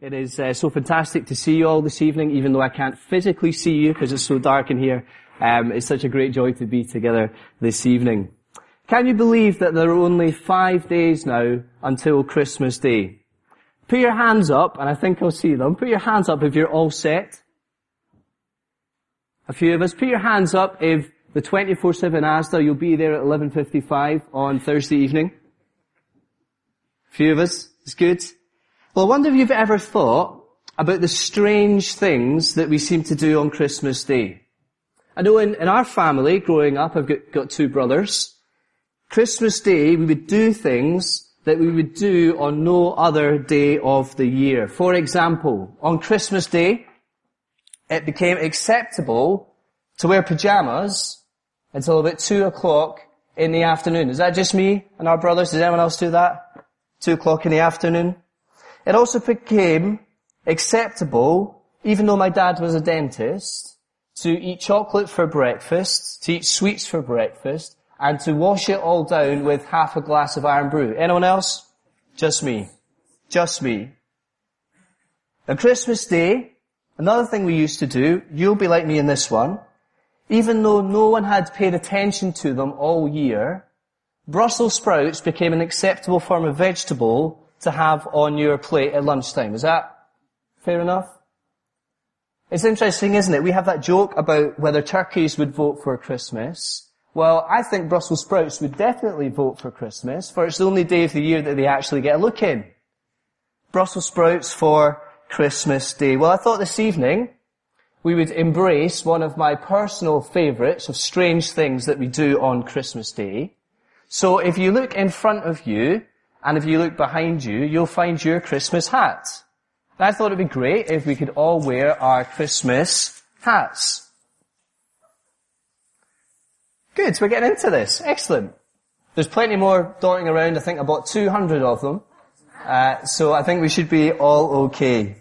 It is uh, so fantastic to see you all this evening, even though I can't physically see you because it's so dark in here. Um, it's such a great joy to be together this evening. Can you believe that there are only five days now until Christmas Day? Put your hands up, and I think I'll see them. Put your hands up if you're all set. A few of us. Put your hands up if the 24-7 Asda, you'll be there at 11.55 on Thursday evening. A few of us. It's good. Well, I wonder if you've ever thought about the strange things that we seem to do on Christmas Day. I know in, in our family, growing up, I've got, got two brothers. Christmas Day, we would do things that we would do on no other day of the year. For example, on Christmas Day, it became acceptable to wear pajamas until about two o'clock in the afternoon. Is that just me and our brothers? Does anyone else do that? Two o'clock in the afternoon? It also became acceptable, even though my dad was a dentist, to eat chocolate for breakfast, to eat sweets for breakfast, and to wash it all down with half a glass of Irn-Bru. Anyone else? Just me. Just me. On Christmas Day, another thing we used to do, you'll be like me in this one, even though no one had paid attention to them all year, Brussels sprouts became an acceptable form of vegetable to have on your plate at lunchtime. Is that fair enough? It's interesting, isn't it? We have that joke about whether turkeys would vote for Christmas. Well, I think Brussels sprouts would definitely vote for Christmas, for it's the only day of the year that they actually get a look in. Brussels sprouts for Christmas Day. Well, I thought this evening we would embrace one of my personal favourites of strange things that we do on Christmas Day. So if you look in front of you, and if you look behind you, you'll find your Christmas hat. And I thought it'd be great if we could all wear our Christmas hats. Good, we're getting into this. Excellent. There's plenty more dotting around. I think I bought 200 of them. Uh, so I think we should be all okay.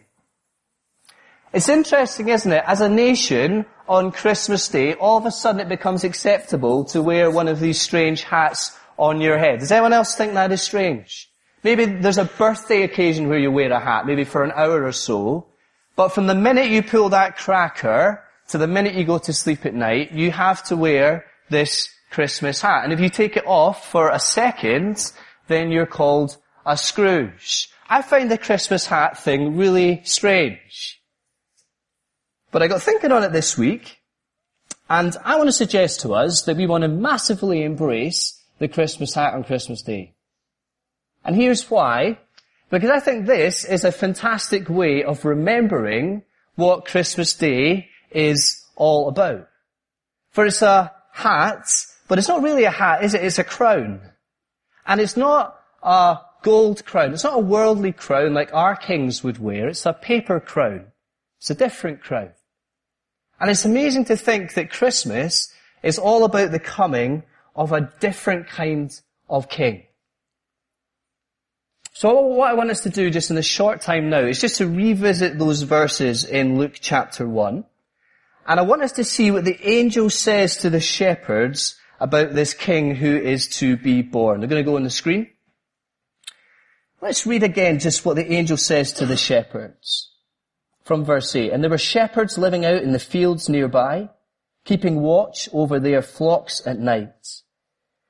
It's interesting, isn't it? As a nation, on Christmas Day, all of a sudden it becomes acceptable to wear one of these strange hats on your head. Does anyone else think that is strange? Maybe there's a birthday occasion where you wear a hat, maybe for an hour or so, but from the minute you pull that cracker to the minute you go to sleep at night, you have to wear this Christmas hat. And if you take it off for a second, then you're called a Scrooge. I find the Christmas hat thing really strange. But I got thinking on it this week, and I want to suggest to us that we want to massively embrace the Christmas hat on Christmas Day. And here's why. Because I think this is a fantastic way of remembering what Christmas Day is all about. For it's a hat, but it's not really a hat, is it? It's a crown. And it's not a gold crown. It's not a worldly crown like our kings would wear. It's a paper crown. It's a different crown. And it's amazing to think that Christmas is all about the coming of a different kind of king. So what I want us to do just in a short time now is just to revisit those verses in Luke chapter 1. And I want us to see what the angel says to the shepherds about this king who is to be born. They're going to go on the screen. Let's read again just what the angel says to the shepherds. From verse 8. And there were shepherds living out in the fields nearby, keeping watch over their flocks at night.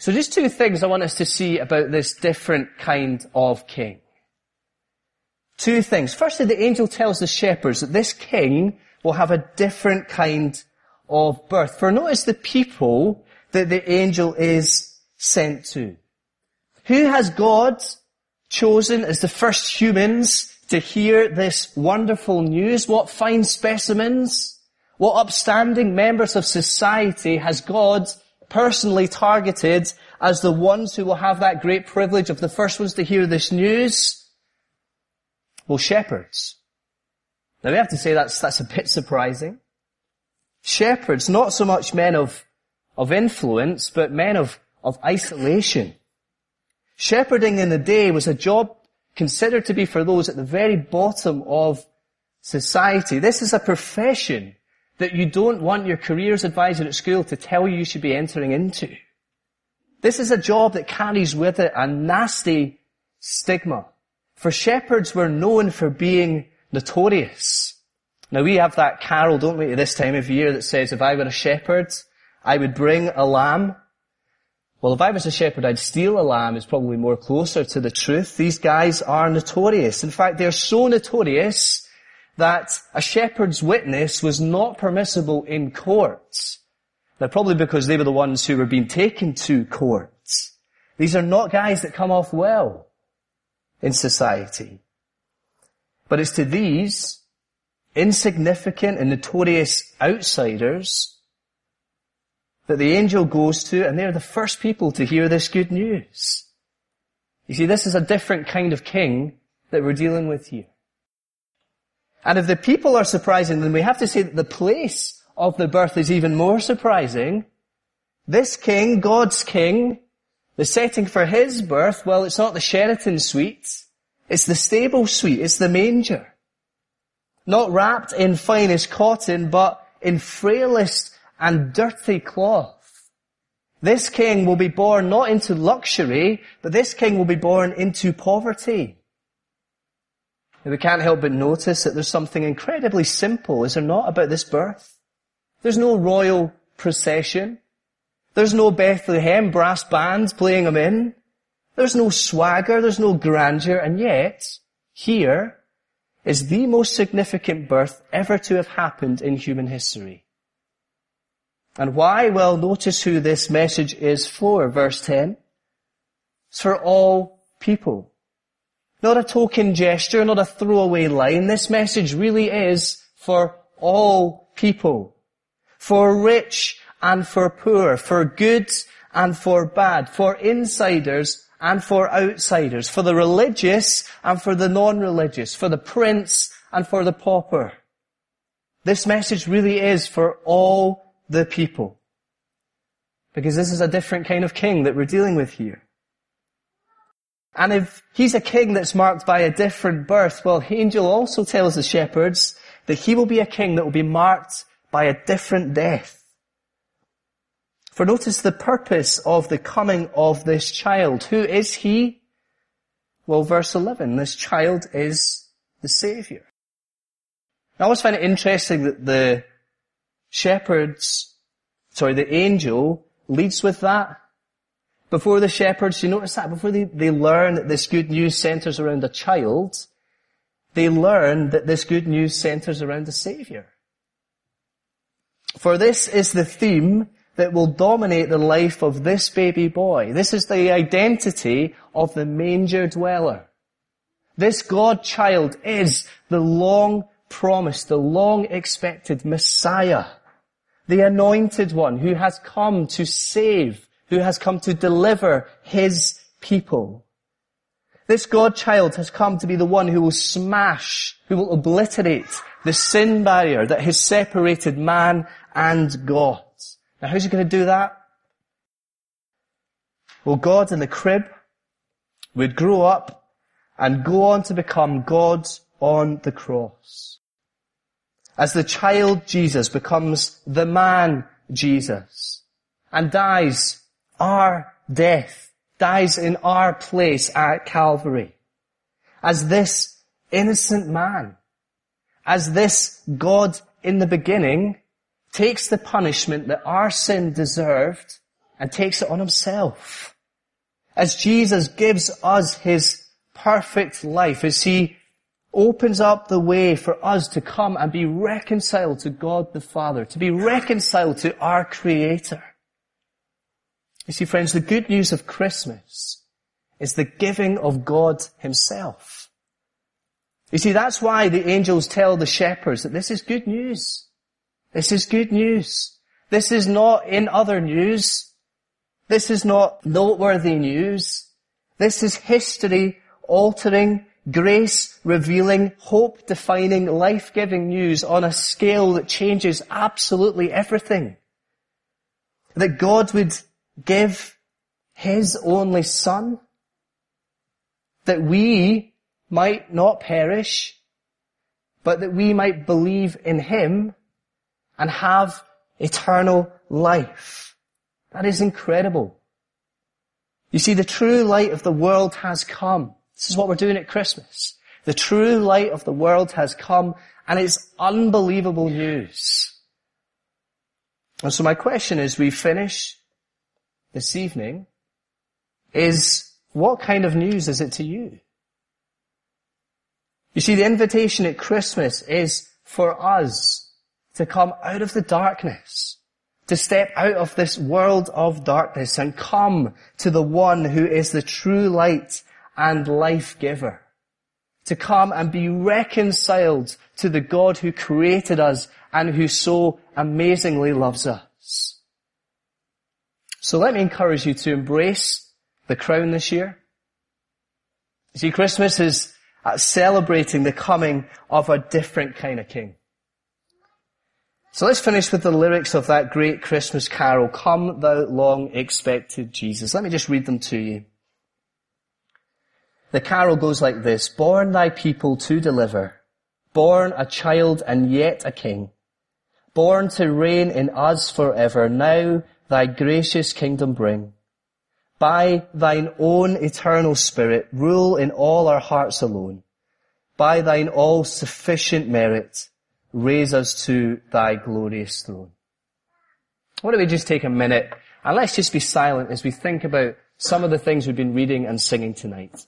So just two things I want us to see about this different kind of king. Two things. Firstly, the angel tells the shepherds that this king will have a different kind of birth. For notice the people that the angel is sent to. Who has God chosen as the first humans to hear this wonderful news? What fine specimens? What upstanding members of society has God personally targeted as the ones who will have that great privilege of the first ones to hear this news? Well, shepherds. Now we have to say that's, that's a bit surprising. Shepherds, not so much men of, of influence, but men of, of isolation. Shepherding in the day was a job considered to be for those at the very bottom of society. This is a profession that you don't want your careers advisor at school to tell you you should be entering into. This is a job that carries with it a nasty stigma. For shepherds were known for being notorious. Now we have that carol, don't we, at this time of year that says, if I were a shepherd, I would bring a lamb. Well, if I was a shepherd, I'd steal a lamb is probably more closer to the truth. These guys are notorious. In fact, they're so notorious that a shepherd's witness was not permissible in courts. Now probably because they were the ones who were being taken to courts. These are not guys that come off well in society. But it's to these insignificant and notorious outsiders that the angel goes to and they're the first people to hear this good news. You see, this is a different kind of king that we're dealing with here. And if the people are surprising, then we have to say that the place of the birth is even more surprising. This king, God's king, the setting for his birth, well, it's not the Sheraton suite. It's the stable suite. It's the manger. Not wrapped in finest cotton, but in frailest and dirty cloth. This king will be born not into luxury, but this king will be born into poverty. We can't help but notice that there's something incredibly simple, is there not, about this birth? There's no royal procession. There's no Bethlehem brass bands playing them in. There's no swagger, there's no grandeur, and yet, here is the most significant birth ever to have happened in human history. And why? Well, notice who this message is for, verse 10. It's for all people. Not a token gesture, not a throwaway line. This message really is for all people. For rich and for poor. For good and for bad. For insiders and for outsiders. For the religious and for the non-religious. For the prince and for the pauper. This message really is for all the people. Because this is a different kind of king that we're dealing with here. And if he's a king that's marked by a different birth, well, angel also tells the shepherds that he will be a king that will be marked by a different death. For notice the purpose of the coming of this child. Who is he? Well, verse 11, this child is the Savior. I always find it interesting that the shepherds, sorry, the angel leads with that. Before the shepherds, you notice that? Before they, they learn that this good news centers around a child, they learn that this good news centers around a Savior. For this is the theme that will dominate the life of this baby boy. This is the identity of the manger dweller. This God child is the long promised, the long expected Messiah, the anointed one who has come to save who has come to deliver his people. This God child has come to be the one who will smash, who will obliterate the sin barrier that has separated man and God. Now how's he going to do that? Well, God in the crib would grow up and go on to become God on the cross. As the child Jesus becomes the man Jesus and dies our death, dies in our place at Calvary. As this innocent man, as this God in the beginning takes the punishment that our sin deserved and takes it on himself. As Jesus gives us his perfect life, as he opens up the way for us to come and be reconciled to God the Father, to be reconciled to our Creator. You see, friends, the good news of Christmas is the giving of God himself. You see, that's why the angels tell the shepherds that this is good news. This is good news. This is not in other news. This is not noteworthy news. This is history altering grace revealing, hope defining, life giving news on a scale that changes absolutely everything. That God would give His only Son that we might not perish, but that we might believe in Him and have eternal life. That is incredible. You see, the true light of the world has come. This is what we're doing at Christmas. The true light of the world has come and it's unbelievable news. And so my question is, we finish this evening is what kind of news is it to you? You see, the invitation at Christmas is for us to come out of the darkness, to step out of this world of darkness and come to the one who is the true light and life giver. To come and be reconciled to the God who created us and who so amazingly loves us. So let me encourage you to embrace the crown this year. See, Christmas is celebrating the coming of a different kind of king. So let's finish with the lyrics of that great Christmas carol, Come Thou Long Expected Jesus. Let me just read them to you. The carol goes like this, Born thy people to deliver, born a child and yet a king, born to reign in us forever, now thy gracious kingdom bring. By thine own eternal spirit, rule in all our hearts alone. By thine all sufficient merit, raise us to thy glorious throne. Why don't we just take a minute and let's just be silent as we think about some of the things we've been reading and singing tonight.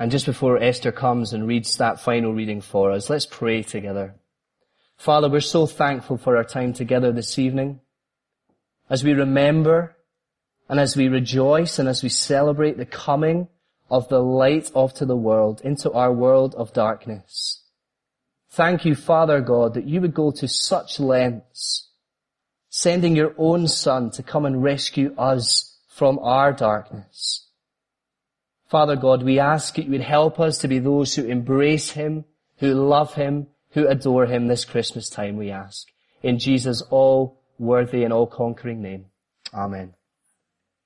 And just before Esther comes and reads that final reading for us, let's pray together. Father, we're so thankful for our time together this evening. As we remember and as we rejoice and as we celebrate the coming of the light of to the world, into our world of darkness. Thank you, Father God, that you would go to such lengths, sending your own son to come and rescue us from our darkness. Father God, we ask that you would help us to be those who embrace Him, who love Him, who adore Him this Christmas time, we ask. In Jesus' all worthy and all conquering name. Amen.